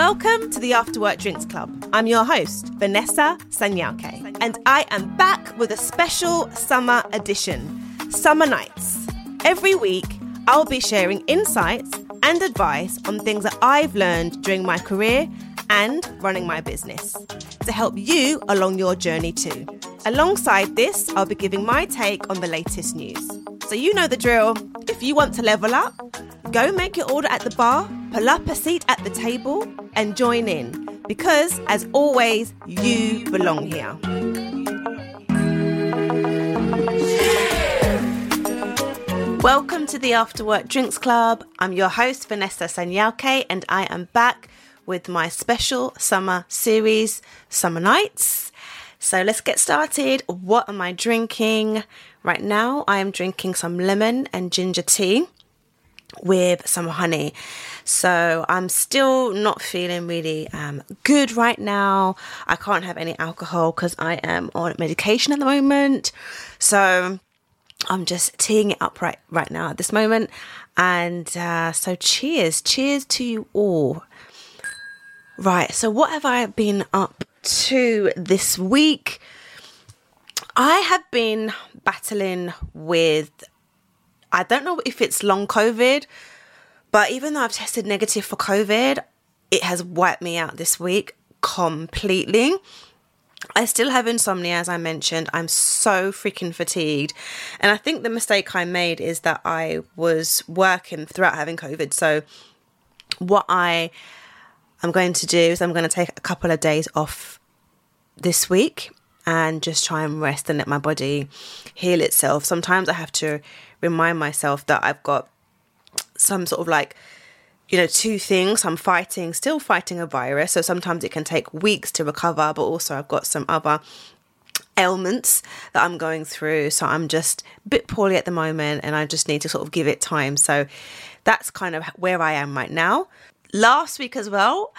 Welcome to the After Work Drinks Club. I'm your host, Vanessa Sanyauke, and I am back with a special summer edition Summer Nights. Every week, I'll be sharing insights and advice on things that I've learned during my career and running my business to help you along your journey too. Alongside this, I'll be giving my take on the latest news. So, you know the drill. If you want to level up, go make your order at the bar, pull up a seat at the table, and join in. Because, as always, you belong here. Welcome to the After Work Drinks Club. I'm your host, Vanessa Sanyauke, and I am back with my special summer series, Summer Nights. So let's get started. What am I drinking? Right now, I am drinking some lemon and ginger tea with some honey. So I'm still not feeling really um, good right now. I can't have any alcohol because I am on medication at the moment. So I'm just teeing it up right right now at this moment. And uh, so cheers, cheers to you all. Right. So what have I been up to this week? I have been battling with, I don't know if it's long COVID, but even though I've tested negative for COVID, it has wiped me out this week completely. I still have insomnia, as I mentioned. I'm so freaking fatigued. And I think the mistake I made is that I was working throughout having COVID. So, what I am going to do is I'm going to take a couple of days off this week and just try and rest and let my body heal itself. Sometimes I have to remind myself that I've got some sort of like you know, two things. I'm fighting, still fighting a virus. So sometimes it can take weeks to recover, but also I've got some other ailments that I'm going through. So I'm just a bit poorly at the moment and I just need to sort of give it time. So that's kind of where I am right now. Last week as well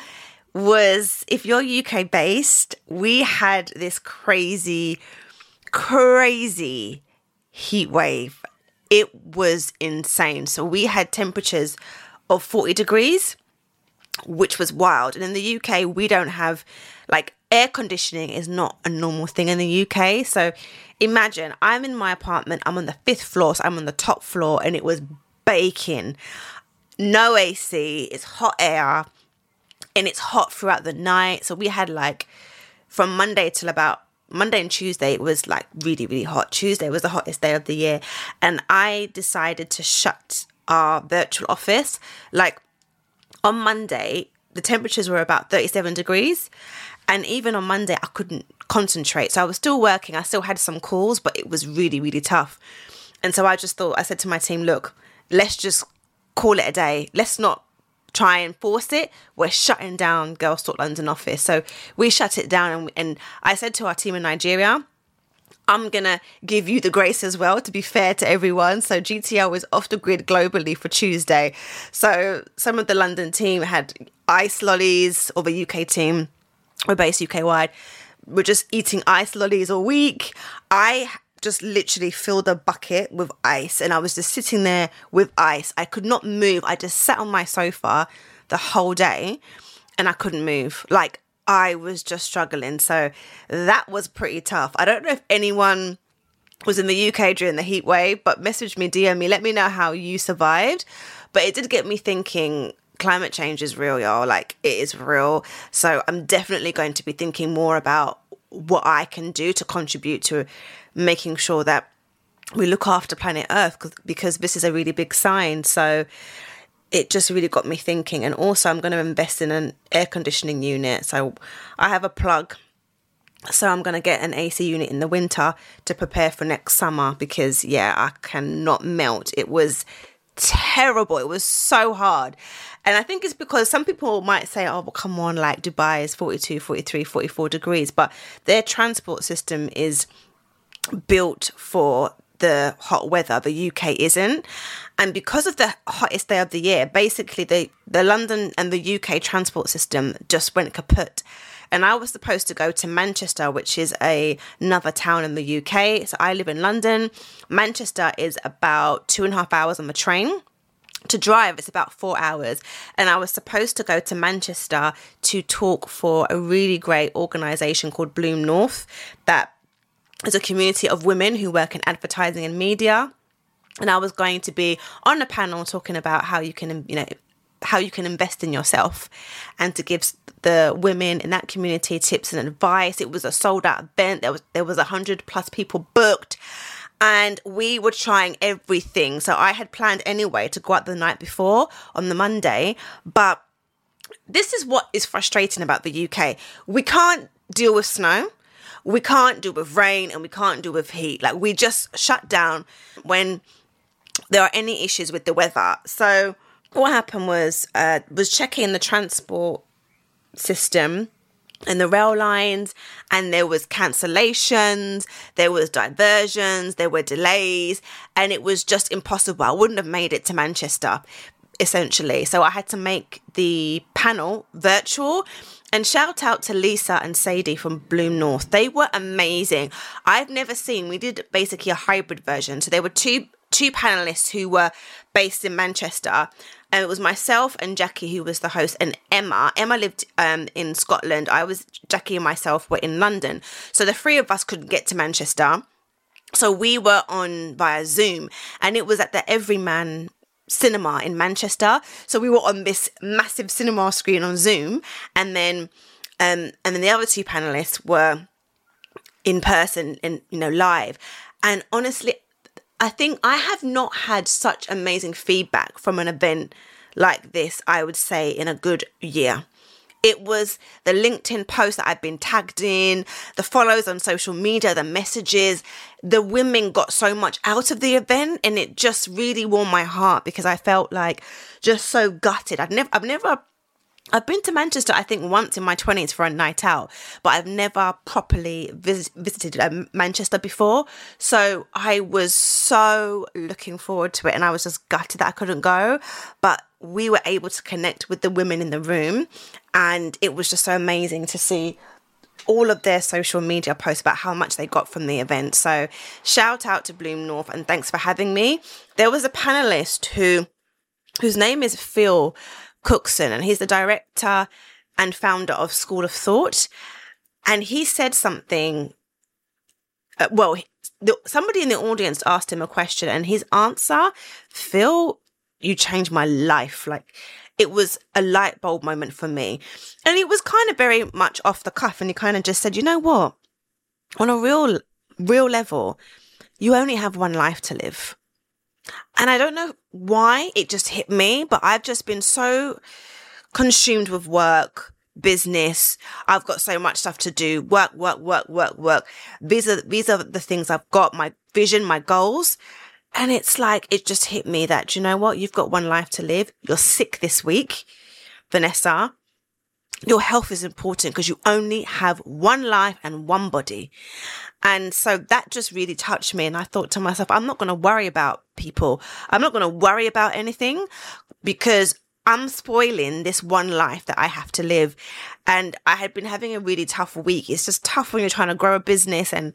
was if you're UK based, we had this crazy, crazy heat wave. It was insane. So we had temperatures of 40 degrees, which was wild. And in the UK, we don't have like air conditioning is not a normal thing in the UK. So imagine I'm in my apartment, I'm on the fifth floor, so I'm on the top floor, and it was baking. No AC, it's hot air, and it's hot throughout the night. So we had like from Monday till about Monday and Tuesday, it was like really, really hot. Tuesday was the hottest day of the year. And I decided to shut our virtual office, like on Monday, the temperatures were about 37 degrees. And even on Monday, I couldn't concentrate. So I was still working. I still had some calls, but it was really, really tough. And so I just thought, I said to my team, look, let's just call it a day. Let's not try and force it. We're shutting down Girls Talk London office. So we shut it down. And, and I said to our team in Nigeria, I'm gonna give you the grace as well to be fair to everyone. So GTL was off the grid globally for Tuesday. So some of the London team had ice lollies, or the UK team, we're based UK wide, we're just eating ice lollies all week. I just literally filled a bucket with ice and I was just sitting there with ice. I could not move. I just sat on my sofa the whole day and I couldn't move. Like I was just struggling. So that was pretty tough. I don't know if anyone was in the UK during the heat wave, but message me, DM me, let me know how you survived. But it did get me thinking climate change is real, y'all. Like it is real. So I'm definitely going to be thinking more about what I can do to contribute to making sure that we look after planet Earth because this is a really big sign. So it just really got me thinking. And also, I'm going to invest in an air conditioning unit. So I have a plug. So I'm going to get an AC unit in the winter to prepare for next summer because, yeah, I cannot melt. It was terrible. It was so hard. And I think it's because some people might say, oh, come on, like Dubai is 42, 43, 44 degrees. But their transport system is built for the hot weather. The UK isn't. And because of the hottest day of the year, basically the, the London and the UK transport system just went kaput. And I was supposed to go to Manchester, which is a, another town in the UK. So I live in London. Manchester is about two and a half hours on the train. to drive it's about four hours and i was supposed to go to manchester to talk for a really great organization called bloom north that is a community of women who work in advertising and media and i was going to be on a panel talking about how you can you know how you can invest in yourself and to give the women in that community tips and advice it was a sold out event there was there was a hundred plus people booked and we were trying everything. So I had planned anyway to go out the night before on the Monday, but this is what is frustrating about the UK. We can't deal with snow. We can't do with rain and we can't do with heat. Like we just shut down when there are any issues with the weather. So what happened was uh, was checking the transport system and the rail lines and there was cancellations there was diversions there were delays and it was just impossible i wouldn't have made it to manchester essentially so i had to make the panel virtual and shout out to Lisa and Sadie from Bloom North. They were amazing. I've never seen, we did basically a hybrid version. So there were two two panelists who were based in Manchester and it was myself and Jackie who was the host, and Emma. Emma lived um, in Scotland. I was Jackie and myself were in London, so the three of us couldn't get to Manchester. So we were on via Zoom, and it was at the Everyman cinema in Manchester. So we were on this massive cinema screen on Zoom, and then um, and then the other two panelists were in person and you know live. And honestly, I think I have not had such amazing feedback from an event like this, I would say, in a good year. It was the LinkedIn post that I'd been tagged in, the follows on social media, the messages. The women got so much out of the event and it just really warmed my heart because I felt like just so gutted. I've never I've never I've been to Manchester, I think, once in my 20s for a night out, but I've never properly vis- visited um, Manchester before. So I was so looking forward to it and I was just gutted that I couldn't go. But we were able to connect with the women in the room and it was just so amazing to see all of their social media posts about how much they got from the event. So shout out to Bloom North and thanks for having me. There was a panelist who whose name is Phil Cookson, and he's the director and founder of School of Thought. And he said something. Uh, well, the, somebody in the audience asked him a question, and his answer, Phil, you changed my life. Like it was a light bulb moment for me. And it was kind of very much off the cuff. And he kind of just said, you know what? On a real, real level, you only have one life to live. And I don't know why it just hit me, but I've just been so consumed with work, business. I've got so much stuff to do. Work, work, work, work, work. These are these are the things I've got, my vision, my goals. And it's like it just hit me that, you know what? You've got one life to live. You're sick this week, Vanessa. Your health is important because you only have one life and one body. And so that just really touched me. And I thought to myself, I'm not going to worry about people. I'm not going to worry about anything because I'm spoiling this one life that I have to live. And I had been having a really tough week. It's just tough when you're trying to grow a business and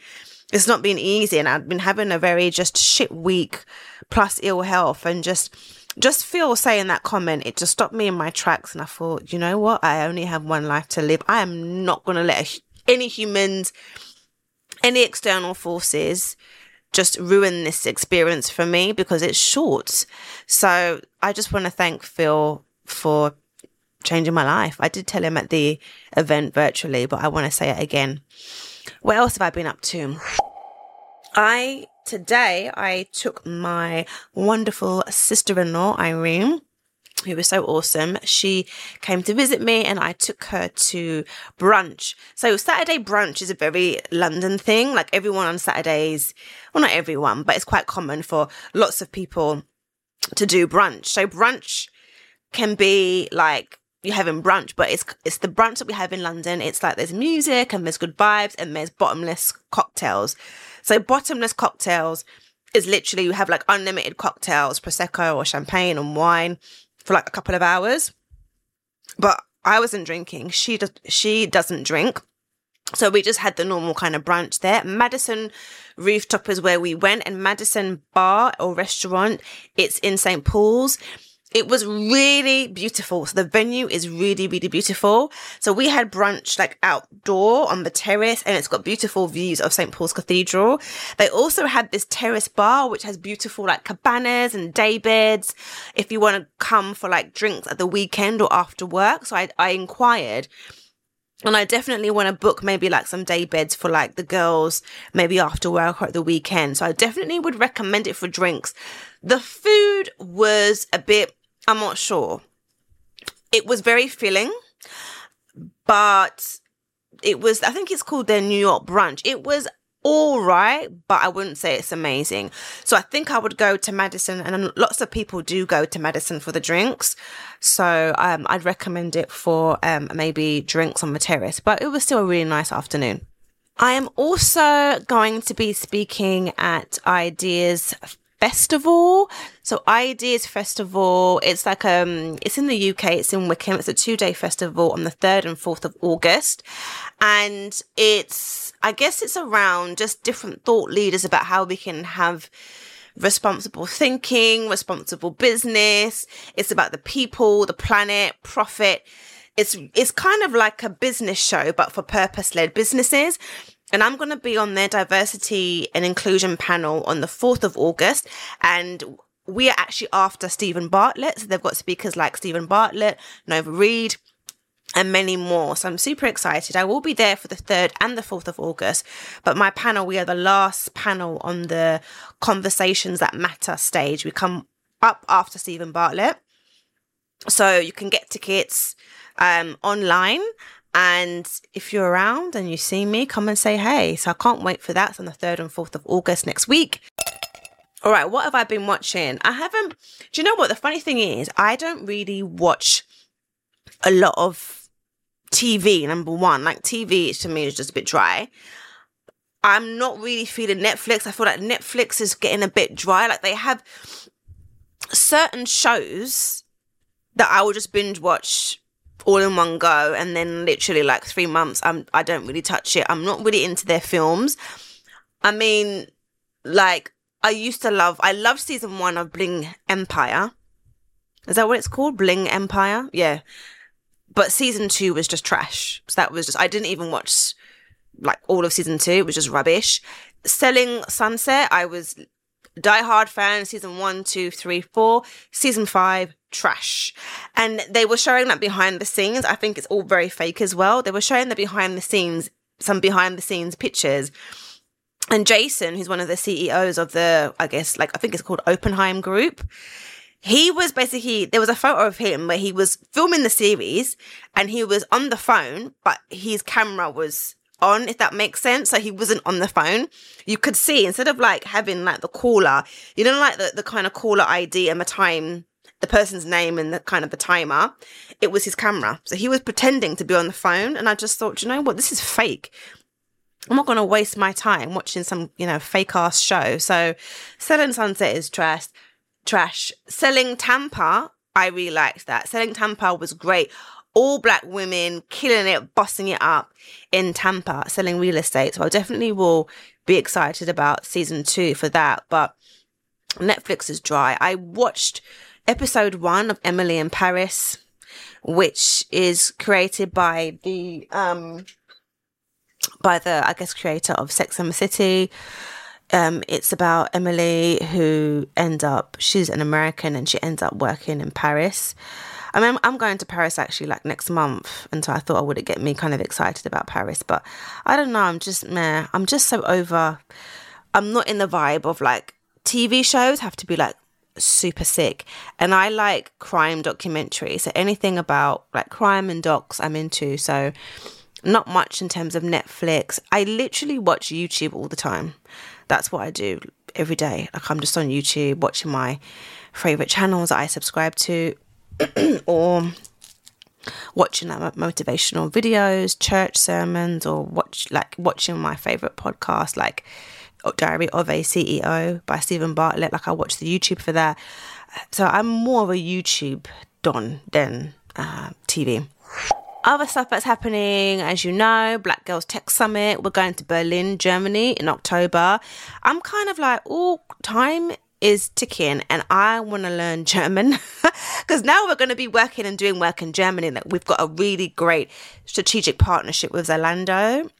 it's not been easy. And I've been having a very just shit week plus ill health and just, just feel saying that comment, it just stopped me in my tracks. And I thought, you know what? I only have one life to live. I am not going to let any humans any external forces just ruin this experience for me because it's short. So I just want to thank Phil for changing my life. I did tell him at the event virtually, but I want to say it again. What else have I been up to? I today I took my wonderful sister-in-law Irene who was so awesome. She came to visit me and I took her to brunch. So Saturday brunch is a very London thing. Like everyone on Saturdays, well, not everyone, but it's quite common for lots of people to do brunch. So brunch can be like you're having brunch, but it's it's the brunch that we have in London. It's like there's music and there's good vibes and there's bottomless cocktails. So bottomless cocktails is literally you have like unlimited cocktails, prosecco or champagne and wine for like a couple of hours. But I wasn't drinking. She does she doesn't drink. So we just had the normal kind of brunch there. Madison Rooftop is where we went, and Madison Bar or restaurant, it's in St. Paul's. It was really beautiful. So the venue is really, really beautiful. So we had brunch like outdoor on the terrace and it's got beautiful views of St. Paul's Cathedral. They also had this terrace bar, which has beautiful like cabanas and day beds if you want to come for like drinks at the weekend or after work. So I, I inquired and I definitely want to book maybe like some day beds for like the girls, maybe after work or at the weekend. So I definitely would recommend it for drinks. The food was a bit I'm not sure. It was very filling, but it was, I think it's called their New York brunch. It was all right, but I wouldn't say it's amazing. So I think I would go to Madison, and lots of people do go to Madison for the drinks. So um, I'd recommend it for um, maybe drinks on the terrace, but it was still a really nice afternoon. I am also going to be speaking at Ideas festival. So Ideas Festival, it's like um it's in the UK, it's in Wickham. It's a two-day festival on the 3rd and 4th of August. And it's I guess it's around just different thought leaders about how we can have responsible thinking, responsible business. It's about the people, the planet, profit. It's it's kind of like a business show but for purpose-led businesses and I'm going to be on their diversity and inclusion panel on the 4th of August. And we are actually after Steven Bartlett. So they've got speakers like Steven Bartlett, Nova Reid, and many more. So I'm super excited. I will be there for the 3rd and the 4th of August. But my panel, we are the last panel on the Conversations That Matter stage. We come up after Steven Bartlett. So you can get tickets um, online. And if you're around and you see me, come and say hey. So I can't wait for that. It's on the 3rd and 4th of August next week. All right, what have I been watching? I haven't. Do you know what? The funny thing is, I don't really watch a lot of TV, number one. Like, TV to me is just a bit dry. I'm not really feeling Netflix. I feel like Netflix is getting a bit dry. Like, they have certain shows that I will just binge watch all in one go and then literally like three months I'm I don't really touch it. I'm not really into their films. I mean, like I used to love I loved season one of Bling Empire. Is that what it's called? Bling Empire? Yeah. But season two was just trash. So that was just I didn't even watch like all of season two. It was just rubbish. Selling Sunset, I was Die Hard fan, season one, two, three, four. Season five, trash. And they were showing that behind the scenes. I think it's all very fake as well. They were showing the behind the scenes, some behind the scenes pictures. And Jason, who's one of the CEOs of the, I guess, like, I think it's called Oppenheim Group. He was basically, there was a photo of him where he was filming the series and he was on the phone, but his camera was on, if that makes sense. So he wasn't on the phone. You could see instead of like having like the caller, you know, like the, the kind of caller ID and the time, the person's name and the kind of the timer, it was his camera. So he was pretending to be on the phone. And I just thought, you know what? This is fake. I'm not going to waste my time watching some, you know, fake ass show. So Selling Sunset is trash. Trash. Selling Tampa, I really liked that. Selling Tampa was great all black women killing it, bossing it up in Tampa, selling real estate. So I definitely will be excited about season two for that. But Netflix is dry. I watched episode one of Emily in Paris, which is created by the um by the I guess creator of Sex and the City. Um, it's about Emily who ends up she's an American and she ends up working in Paris. I mean, I'm going to Paris actually like next month, and so I thought I would get me kind of excited about Paris, but I don't know. I'm just meh. I'm just so over. I'm not in the vibe of like TV shows have to be like super sick, and I like crime documentaries. So anything about like crime and docs, I'm into. So not much in terms of Netflix. I literally watch YouTube all the time. That's what I do every day. Like I'm just on YouTube watching my favorite channels that I subscribe to. or watching like motivational videos, church sermons, or watch like watching my favorite podcast, like Diary of a CEO by Steven Bartlett. Like I watch the YouTube for that. So I'm more of a YouTube don than uh, TV. Other stuff that's happening, as you know, Black Girls Tech Summit. We're going to Berlin, Germany in October. I'm kind of like, oh, time is ticking and I want to learn German because now we're going to be working and doing work in Germany. Like we've got a really great strategic partnership with Zalando.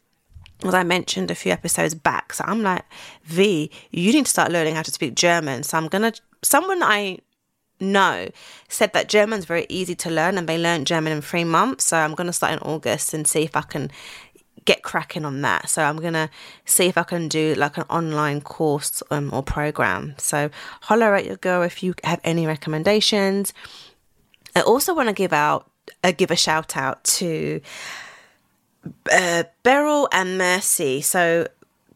As I mentioned a few episodes back. So I'm like, V, you need to start learning how to speak German. So I'm to, someone I know said that German's very easy to learn and they learned German in three months. So I'm to start in August and see if I can get cracking on that. So I'm gonna see if I can do like an online course um, or program. So holler at your girl if you have any recommendations. I also want to give out uh, give a shout out to uh, Beryl and Mercy. So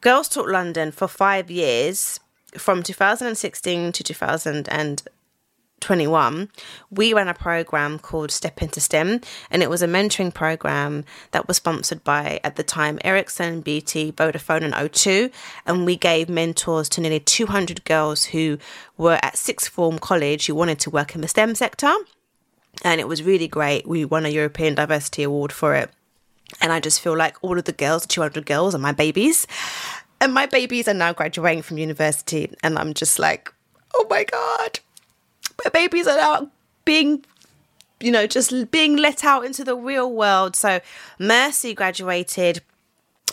Girls Talk London for five years from 2016 to 2021, we ran a program called Step Into STEM, and it was a mentoring program that was sponsored by, at the time, Ericsson, BT, Vodafone, and O2. And we gave mentors to nearly 200 girls who were at sixth form college who wanted to work in the STEM sector. And it was really great. We won a European Diversity Award for it. And I just feel like all of the girls, 200 girls, are my babies. And my babies are now graduating from university. And I'm just like, oh my God my babies are now being you know just being let out into the real world so mercy graduated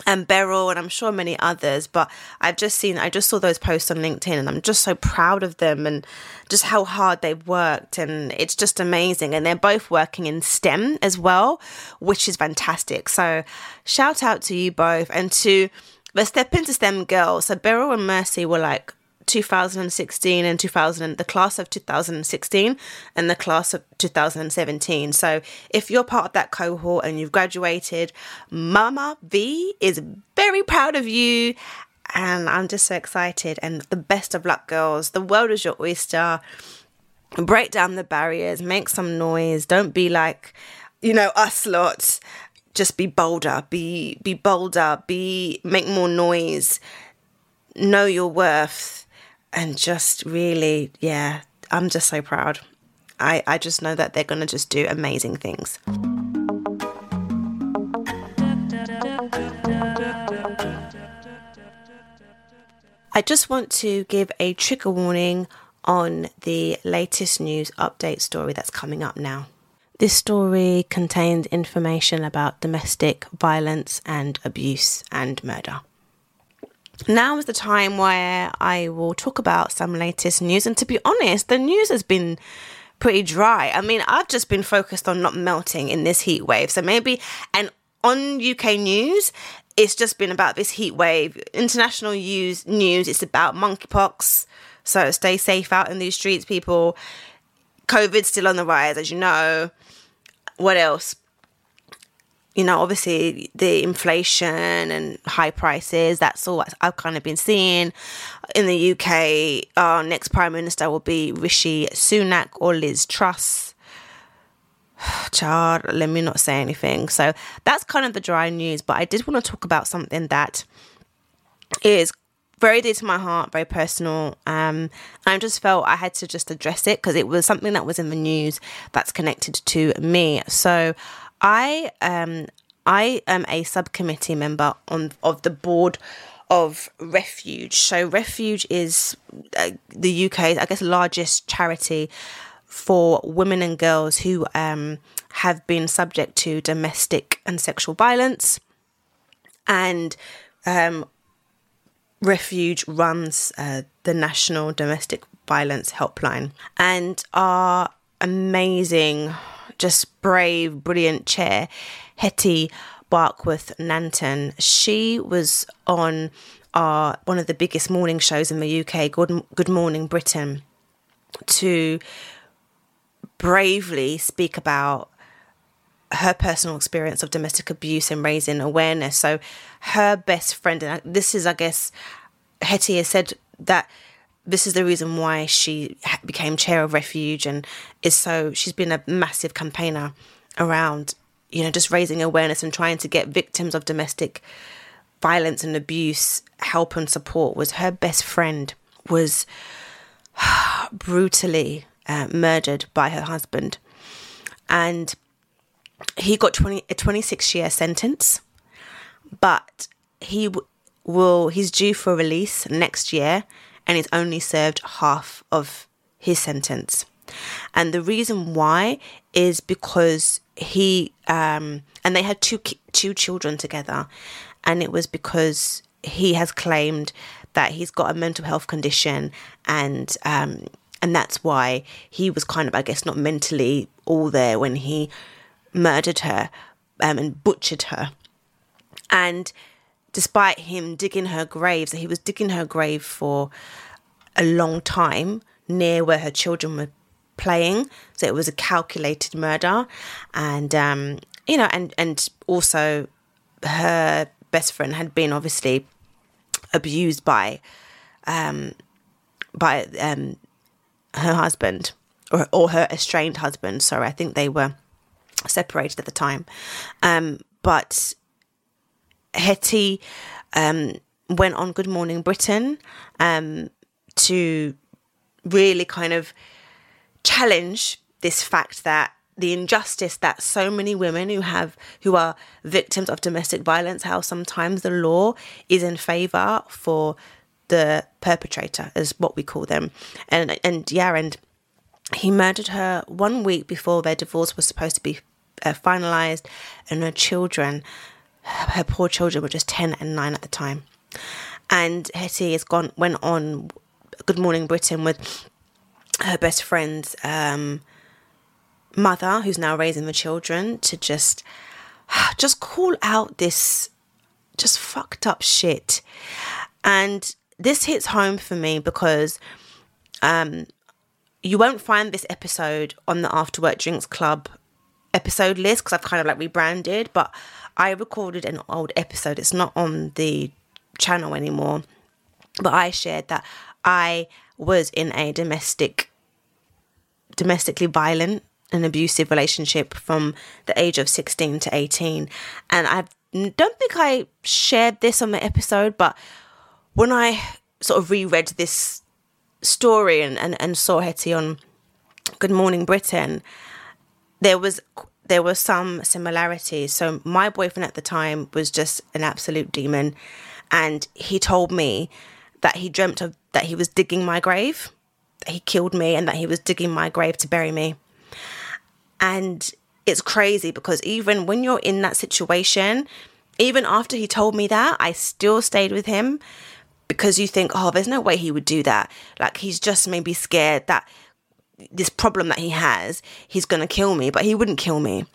and Beryl and I'm sure many others, but I've just seen I just saw those posts on LinkedIn and I'm just so proud of them and just how hard they've worked and it's just amazing and they're both working in STEM as well, which is fantastic. So shout out to you both and to the Step Into STEM girls. So Beryl and Mercy were like 2016 and 2000, the class of 2016 and the class of 2017. So if you're part of that cohort and you've graduated, Mama V is very proud of you. And I'm just so excited. And the best of luck, girls. The world is your oyster. Break down the barriers, make some noise. Don't be like, you know, us lots just be bolder be be bolder be make more noise know your worth and just really, yeah, I'm just so proud. I, I just know that they're going to just do amazing things. I just want to give a trigger warning on the latest news update story that's coming up now. This story contains information about domestic violence and abuse and murder now is the time where I will talk about some latest news. And to be honest, the news has been pretty dry. I mean, I've just been focused on not melting in this heat wave. So maybe, and on UK news, it's just been about this heat wave. International news, news it's about monkeypox. So stay safe out in these streets, people. COVID's still on the rise, as you know. What else? You know, obviously the inflation and high prices, that's all I've kind of been seeing. In the UK, our next Prime Minister will be Rishi Sunak or Liz Truss. Child, let me not say anything. So that's kind of the dry news, but I did want to talk about something that is very dear to my heart, very personal. Um, I just felt I had to just address it because it was something that was in the news that's connected to me. So I um I am a subcommittee member on of the board of Refuge. So Refuge is uh, the UK's I guess largest charity for women and girls who um, have been subject to domestic and sexual violence, and um, Refuge runs uh, the National Domestic Violence Helpline and our amazing just brave, brilliant chair, Hetty Barkworth Nanton. She was on our one of the biggest morning shows in the UK, Good, Good Morning Britain, to bravely speak about her personal experience of domestic abuse and raising awareness. So, her best friend, and this is, I guess, Hetti has said that this is the reason why she became chair of refuge and is so she's been a massive campaigner around you know just raising awareness and trying to get victims of domestic violence and abuse help and support was her best friend was brutally uh, murdered by her husband and he got 20, a 26 year sentence but he w- will he's due for release next year and he's only served half of his sentence. And the reason why is because he um, and they had two two children together, and it was because he has claimed that he's got a mental health condition and um, and that's why he was kind of I guess not mentally all there when he murdered her um, and butchered her. And despite him digging her grave, so he was digging her grave for a long time near where her children were playing. So it was a calculated murder, and um, you know, and and also her best friend had been obviously abused by um, by um, her husband or or her estranged husband. Sorry, I think they were separated at the time. Um, but Hetti um, went on Good Morning Britain um, to really kind of challenge this fact that the injustice that so many women who have who are victims of domestic violence how sometimes the law is in favor for the perpetrator is what we call them. And and yeah and he murdered her one week before their divorce was supposed to be uh, finalized and her children her poor children were just 10 and 9 at the time. And Hetti has gone went on Good Morning Britain with her best friend's um, mother, who's now raising the children, to just just call out this just fucked up shit. And this hits home for me because um, you won't find this episode on the After Work Drinks Club episode list because I've kind of like rebranded, but I recorded an old episode. It's not on the channel anymore. But I shared that I was in a domestic domestically violent and abusive relationship from the age of 16 to 18 and I don't think I shared this on the episode but when I sort of reread this story and, and, and saw Hetti on Good Morning Britain there was there were some similarities. So my boyfriend at the time was just an absolute demon and he told me that he dreamt of that he was digging my grave, he killed me, and that he was digging my grave to bury me. And it's crazy because even when you're in that situation, even after he told me that, I still stayed with him because you think, oh, there's no way he would do that. Like he's just maybe scared that this problem that he has, he's going to kill me, but he wouldn't kill me.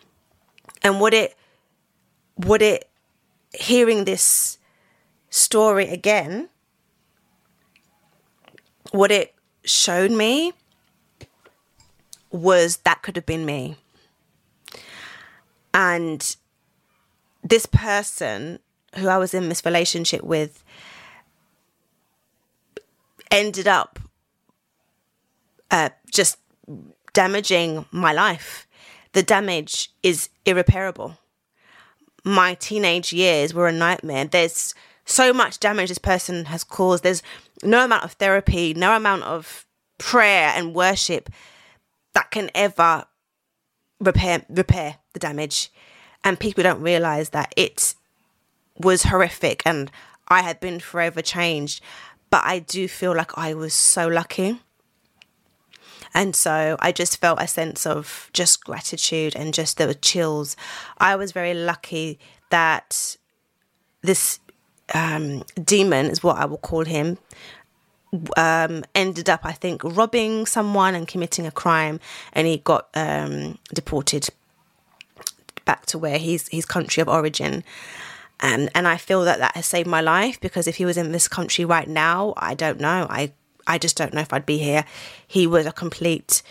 And what it, what it, hearing this story again, what it showed me was that could have been me. And this person who I was in this relationship with ended up uh, just damaging my life. The damage is irreparable. My teenage years were a nightmare. There's so much damage this person has caused. There's no amount of therapy, no amount of prayer and worship that can ever repair repair the damage. And people don't realize that it was horrific and I had been forever changed. But I do feel like I was so lucky. And so I just felt a sense of just gratitude and just there were chills. I was very lucky that this um, demon is what I will call him. Um, ended up, I think, robbing someone and committing a crime, and he got um, deported back to where he's his country of origin. And and I feel that that has saved my life because if he was in this country right now, I don't know. I I just don't know if I'd be here. He was a complete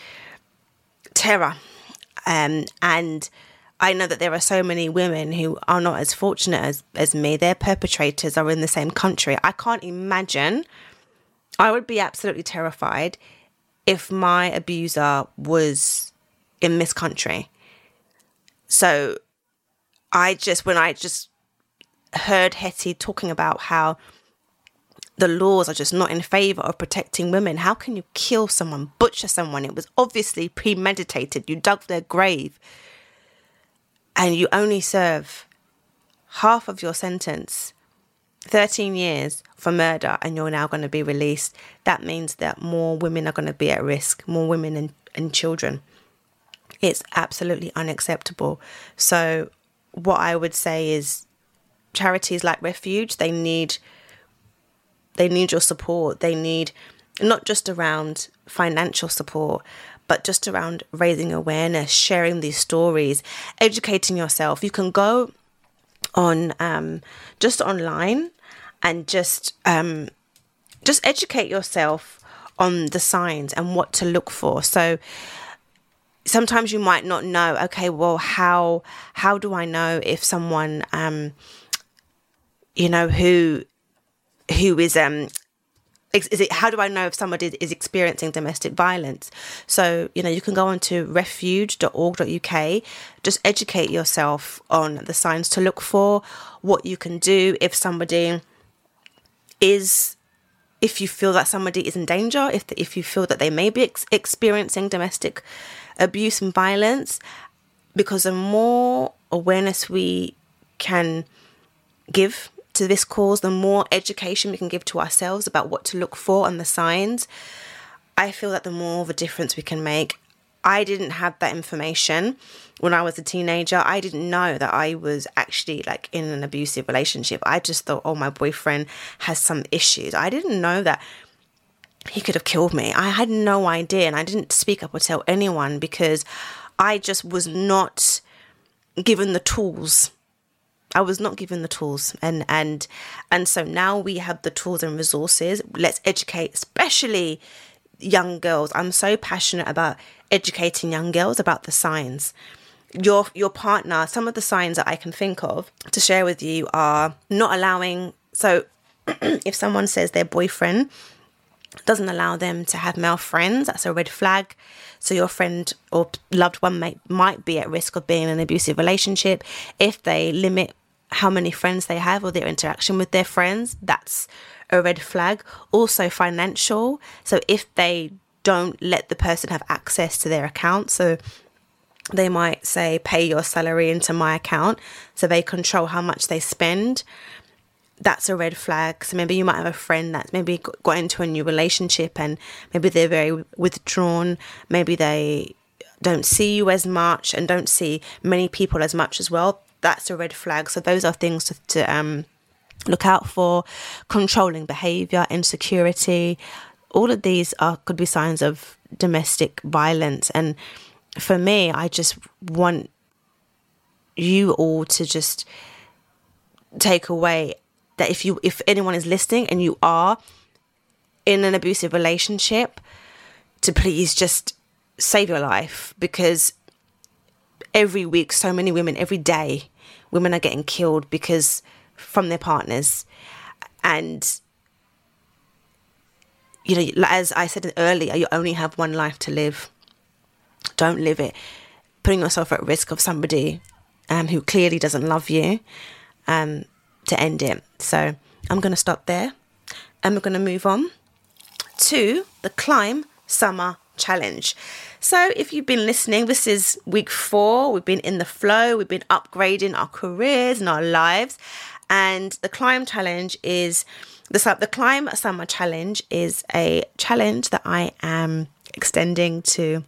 terror, um, and I know that there are so many women who are not as fortunate as, as me. Their perpetrators are in the same country. I can't imagine. I would be absolutely terrified if my abuser was in this country. So I just, when I just heard Hetti talking about how the laws are just not in favor of protecting women. How can you kill someone, butcher someone? It was obviously premeditated. You dug their grave and you only serve half of your sentence, 13 years for murder and you're now going to be released, that means that more women are going to be at risk, more women and, and children. It's absolutely unacceptable. So, what I would say is charities like Refuge, they need they need your support. They need not just around financial support, but just around raising awareness, sharing these stories, educating yourself. You can go on um, just online and just um, just educate yourself on the signs and what to look for. So sometimes you might not know. Okay, well, how how do I know if someone, um, you know, who who is um is it how do I know if somebody is experiencing domestic violence? So, you know, you can go on to refuge.org.uk, just educate yourself on the signs to look for, what you can do if somebody is if you feel that somebody is in danger, if if you feel that they may be ex- experiencing domestic abuse and violence, because the more awareness we can give to this cause, the more education we can give to ourselves about what to look for and the signs, I feel that the more of a difference we can make. I didn't have that information when I was a teenager. I didn't know that I was actually like in an abusive relationship. I just thought, oh, my boyfriend has some issues. I didn't know that he could have killed me. I had no idea and I didn't speak up or tell anyone because I just was not given the tools I was not given the tools and and and so now we have the tools and resources. Let's educate especially young girls. I'm so passionate about educating young girls about the signs. Your your partner, some of the signs that I can think of to share with you are not allowing so if someone says their boyfriend doesn't allow them to have male friends, that's a red flag. So your friend or loved one may, might be at risk of being in an abusive relationship. If they limit how many friends they have or their interaction with their friends, that's a red flag. Also, financial. So, if they don't let the person have access to their account, so they might say, pay your salary into my account, so they control how much they spend. That's a red flag. So maybe you might have a friend that's maybe got into a new relationship and maybe they're very withdrawn. Maybe they don't see you as much and don't see many people as much as well that's a red flag. So those are things to, to um, look out for. Controlling behavior, insecurity, all of these are could be signs of domestic violence. And for me, I just want you all to just take away that if you if anyone is listening and you are in an abusive relationship to please just save your life because every week so many women every day women are getting killed because from their partners. And you know as i said earlier you only have one life to live. Don't live it. Putting yourself at risk of somebody um, who clearly doesn't love you um, to end it. So i'm going to stop there. And we're going to move on to the climb summer challenge so, if you've been listening, this is week four. We've been in the flow, we've been upgrading our careers and our lives. And the Climb Challenge is the, the Climb Summer Challenge is a challenge that I am extending to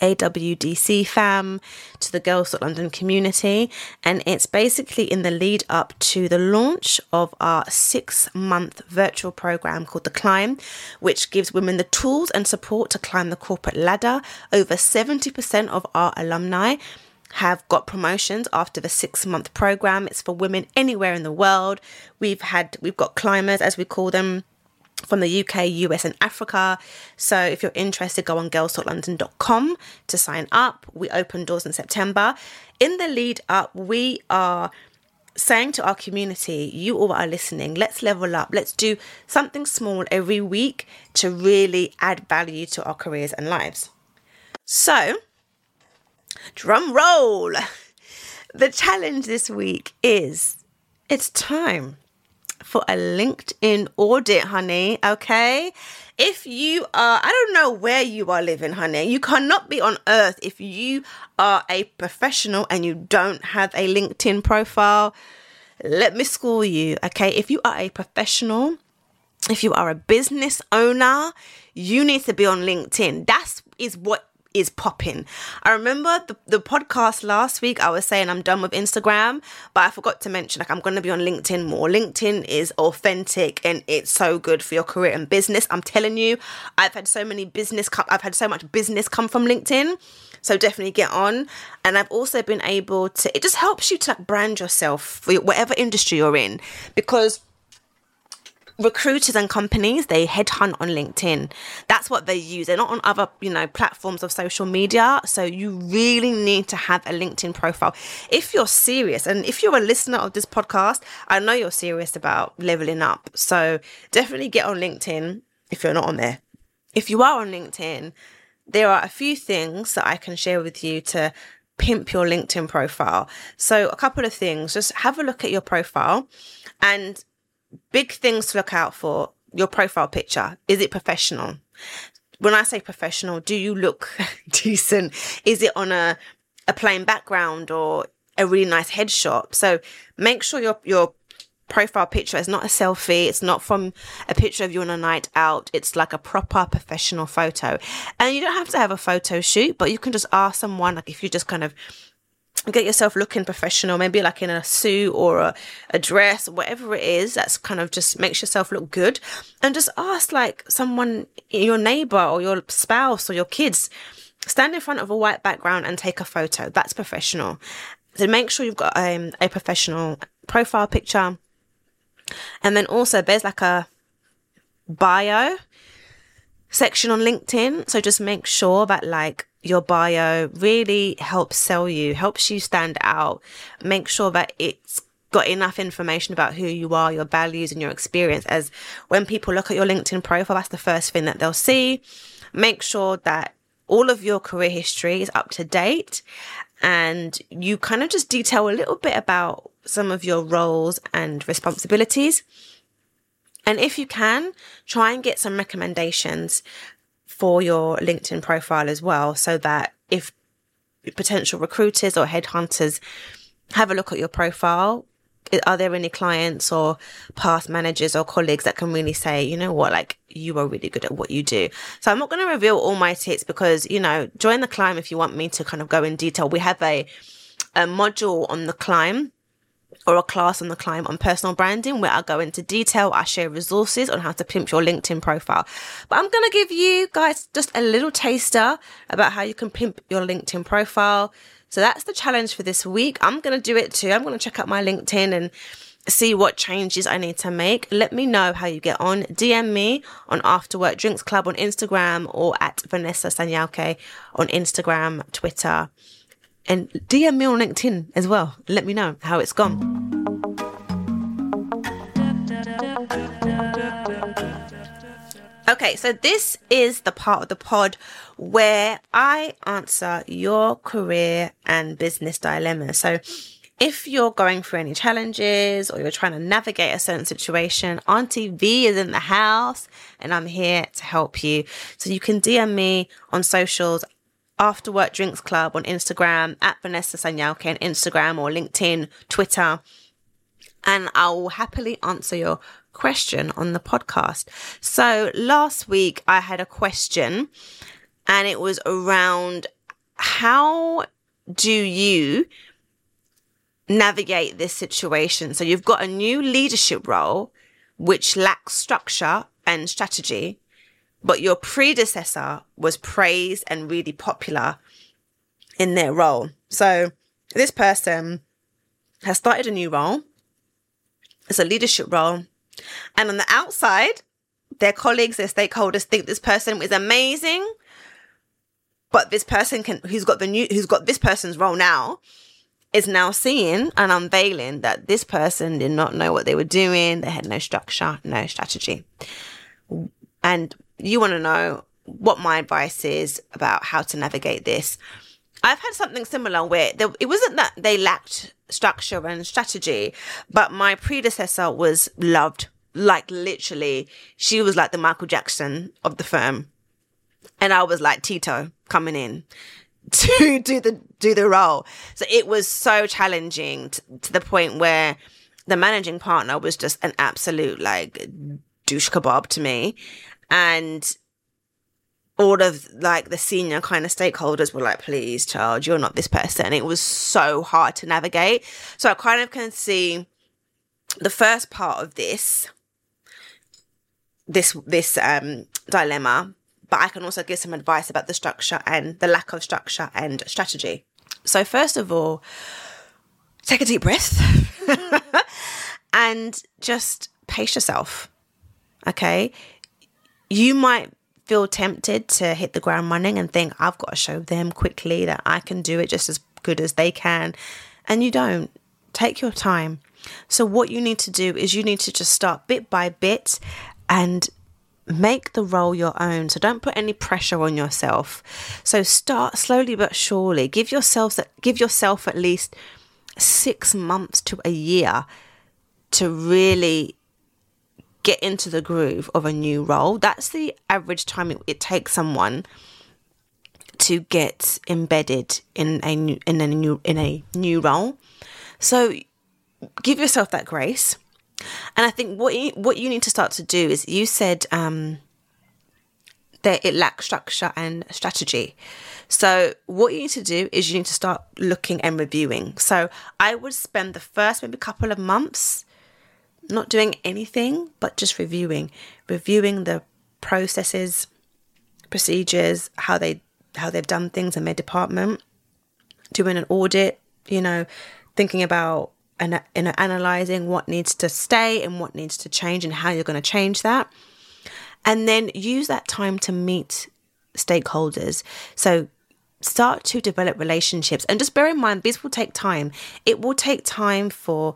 AWDC fam, to the Girls Talk London community, and it's basically in the lead up to the launch of our six month virtual program called The Climb, which gives women the tools and support to climb the corporate ladder. Over 70% of our alumni have got promotions after the six month program. It's for women anywhere in the world. We've had, we've got climbers, as we call them from the UK, US, and Africa. So if you're interested, go on girlstalklondon.com to sign up. We open doors in September. In the lead up, we are saying to our community, you all are listening, let's level up. Let's do something small every week to really add value to our careers and lives. So, drum roll. The challenge this week is it's time for a LinkedIn audit, honey. Okay. If you are, I don't know where you are living, honey. You cannot be on earth if you are a professional and you don't have a LinkedIn profile. let me school you. Okay. If you are a professional, if you are a business owner, you need to be on LinkedIn. That's is what is popping. I remember the, the podcast last week, I was saying I'm done with Instagram, but I forgot to mention like I'm going to be on LinkedIn more. LinkedIn is authentic and it's so good for your career and business. I'm telling you, I've had so many business, I've had so much business come from LinkedIn. So definitely get on. And I've also been able to, it just helps you to brand yourself for whatever industry you're in because recruiters and companies they headhunt on linkedin. That's what they use. They're not on other you know platforms of social media. So you really need to have a linkedin profile. If you're serious and if you're a listener of this podcast i know you're serious about leveling up. So definitely get on linkedin if you're not on there. If you are on linkedin there are a few things that i can share with you to pimp your linkedin profile. So a couple of things. Just have a look at your profile and big things to look out for your profile picture. Is it professional? When I say professional, do you look decent? Is it on a, a plain background or a really nice headshot? So make sure your, your profile picture is not a selfie. It's not from a picture of you on a night out. It's like a proper professional photo. And you don't have to have a photo shoot, but you can just ask someone, like if you just kind of get yourself looking professional, maybe like in a suit or a, a dress, whatever it is, that's kind of just makes yourself look good. And just ask like someone, your neighbor or your spouse or your kids, stand in front of a white background and take a photo. That's professional. So make sure you've got um, a professional profile picture. And then also there's like a bio section on LinkedIn. So just make sure that like your bio really helps sell you, helps you stand out. Make sure that it's got enough information about who you are, your values, and your experience. As when people look at your LinkedIn profile, that's the first thing that they'll see. Make sure that all of your career history is up to date and you kind of just detail a little bit about some of your roles and responsibilities. And if you can, try and get some recommendations for your LinkedIn profile as well, so that if potential recruiters or headhunters have a look at your profile, are there any clients or past managers or colleagues that can really say, you know what, like you are really good at what you do? So I'm not going to reveal all my tips because, you know, join the climb if you want me to kind of go in detail. We have a, a module on the climb or a class on the climb on personal branding where I go into detail. I share resources on how to pimp your LinkedIn profile. But I'm going to give you guys just a little taster about how you can pimp your LinkedIn profile. So that's the challenge for this week. I'm going to do it too. I'm going to check out my LinkedIn and see what changes I need to make. Let me know how you get on. DM me on After Work Drinks Club on Instagram or at Vanessa Sanyauke on Instagram, Twitter and DM me on LinkedIn as well. Let me know how it's gone. Okay, so this is the part of the pod where I answer your career and business dilemmas. So, if you're going through any challenges or you're trying to navigate a certain situation, Auntie V is in the house and I'm here to help you. So you can DM me on socials after Work Drinks Club on Instagram, at Vanessa Sanyauke on Instagram or LinkedIn, Twitter, and I will happily answer your question on the podcast. So last week I had a question and it was around how do you navigate this situation? So you've got a new leadership role which lacks structure and strategy but your predecessor was praised and really popular in their role. So this person has started a new role. It's a leadership role. And on the outside, their colleagues, their stakeholders think this person is amazing. But this person can who's got the new who's got this person's role now is now seeing and unveiling that this person did not know what they were doing. They had no structure, no strategy. And you want to know what my advice is about how to navigate this. I've had something similar where there, it wasn't that they lacked structure and strategy, but my predecessor was loved. Like literally, she was like the Michael Jackson of the firm. And I was like Tito coming in to do the, do the role. So it was so challenging to, to the point where the managing partner was just an absolute like douche kebab to me. And all of like the senior kind of stakeholders were like, please, child, you're not this person. It was so hard to navigate. So I kind of can see the first part of this, this, this, um, dilemma, but I can also give some advice about the structure and the lack of structure and strategy. So first of all, take a deep breath and just pace yourself. Okay. You might feel tempted to hit the ground running and think, I've got to show them quickly that I can do it just as good as they can. And you don't. Take your time. So, what you need to do is you need to just start bit by bit and make the role your own. So, don't put any pressure on yourself. So, start slowly but surely. Give yourself, give yourself at least six months to a year to really get into the groove of a new role. That's the average time it, it takes someone to get embedded in a new in a new in a new role. So give yourself that grace. And I think what you, what you need to start to do is you said um, that it lacks structure and strategy. So what you need to do is you need to start looking and reviewing. So I would spend the first maybe couple of months not doing anything but just reviewing reviewing the processes procedures how they how they've done things in their department doing an audit you know thinking about and you know, analyzing what needs to stay and what needs to change and how you're going to change that. And then use that time to meet stakeholders. So start to develop relationships. And just bear in mind these will take time. It will take time for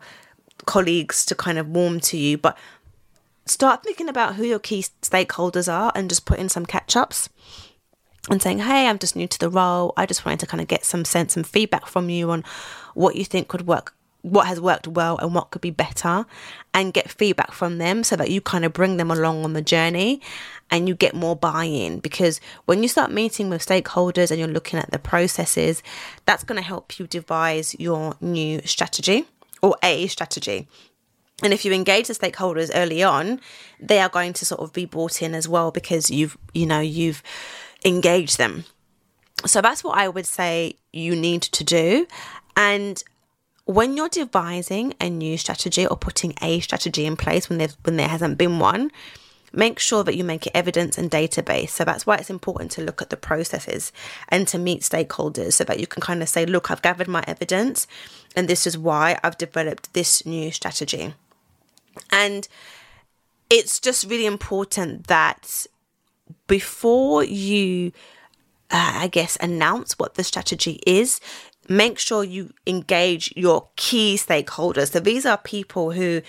colleagues to kind of warm to you, but start thinking about who your key stakeholders are and just put in some catch ups and saying, Hey, I'm just new to the role. I just wanted to kind of get some sense and feedback from you on what you think could work, what has worked well and what could be better, and get feedback from them so that you kind of bring them along on the journey and you get more buy in. Because when you start meeting with stakeholders and you're looking at the processes, that's going to help you devise your new strategy or a strategy. And if you engage the stakeholders early on, they are going to sort of be brought in as well because you've, you know, you've engaged them. So that's what I would say you need to do. And when you're devising a new strategy or putting a strategy in place when there's when there hasn't been one, make sure that you make it evidence and database. So that's why it's important to look at the processes and to meet stakeholders so that you can kind of say, look, I've gathered my evidence and this is why I've developed this new strategy. And it's just really important that before you, uh, I guess, announce what the strategy is, make sure you engage your key stakeholders. So these are people who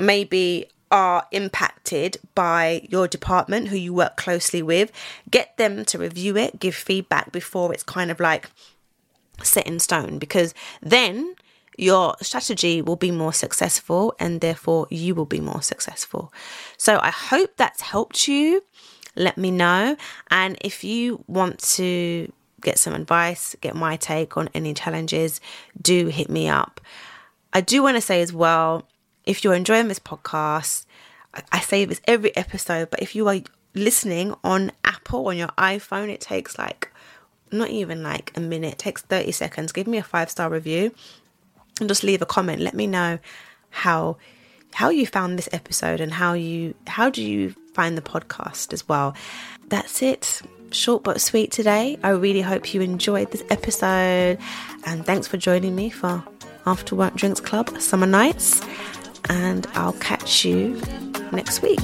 maybe are impacted by your department who you work closely with, get them to review it, give feedback before it's kind of like set in stone because then your strategy will be more successful and therefore you will be more successful. So I hope that's helped you. Let me know. And if you want to get some advice, get my take on any challenges, do hit me up. I do want to say as well if you're enjoying this podcast, I say this every episode, but if you are listening on Apple on your iPhone, it takes like not even like a minute, it takes 30 seconds. Give me a five star review and just leave a comment. Let me know how how you found this episode and how you how do you find the podcast as well. That's it. Short but sweet today. I really hope you enjoyed this episode and thanks for joining me for After Work Drinks Club Summer Nights and I'll catch you next week.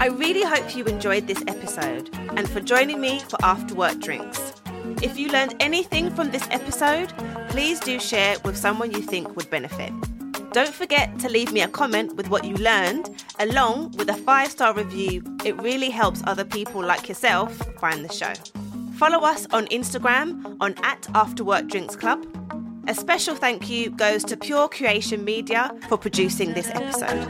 I really hope you enjoyed this episode and for joining me for After Work Drinks. If you learned anything from this episode, please do share it with someone you think would benefit. Don't forget to leave me a comment with what you learned, along with a five star review. It really helps other people like yourself find the show. Follow us on Instagram on at After Work Drinks Club a special thank you goes to Pure Creation Media for producing this episode.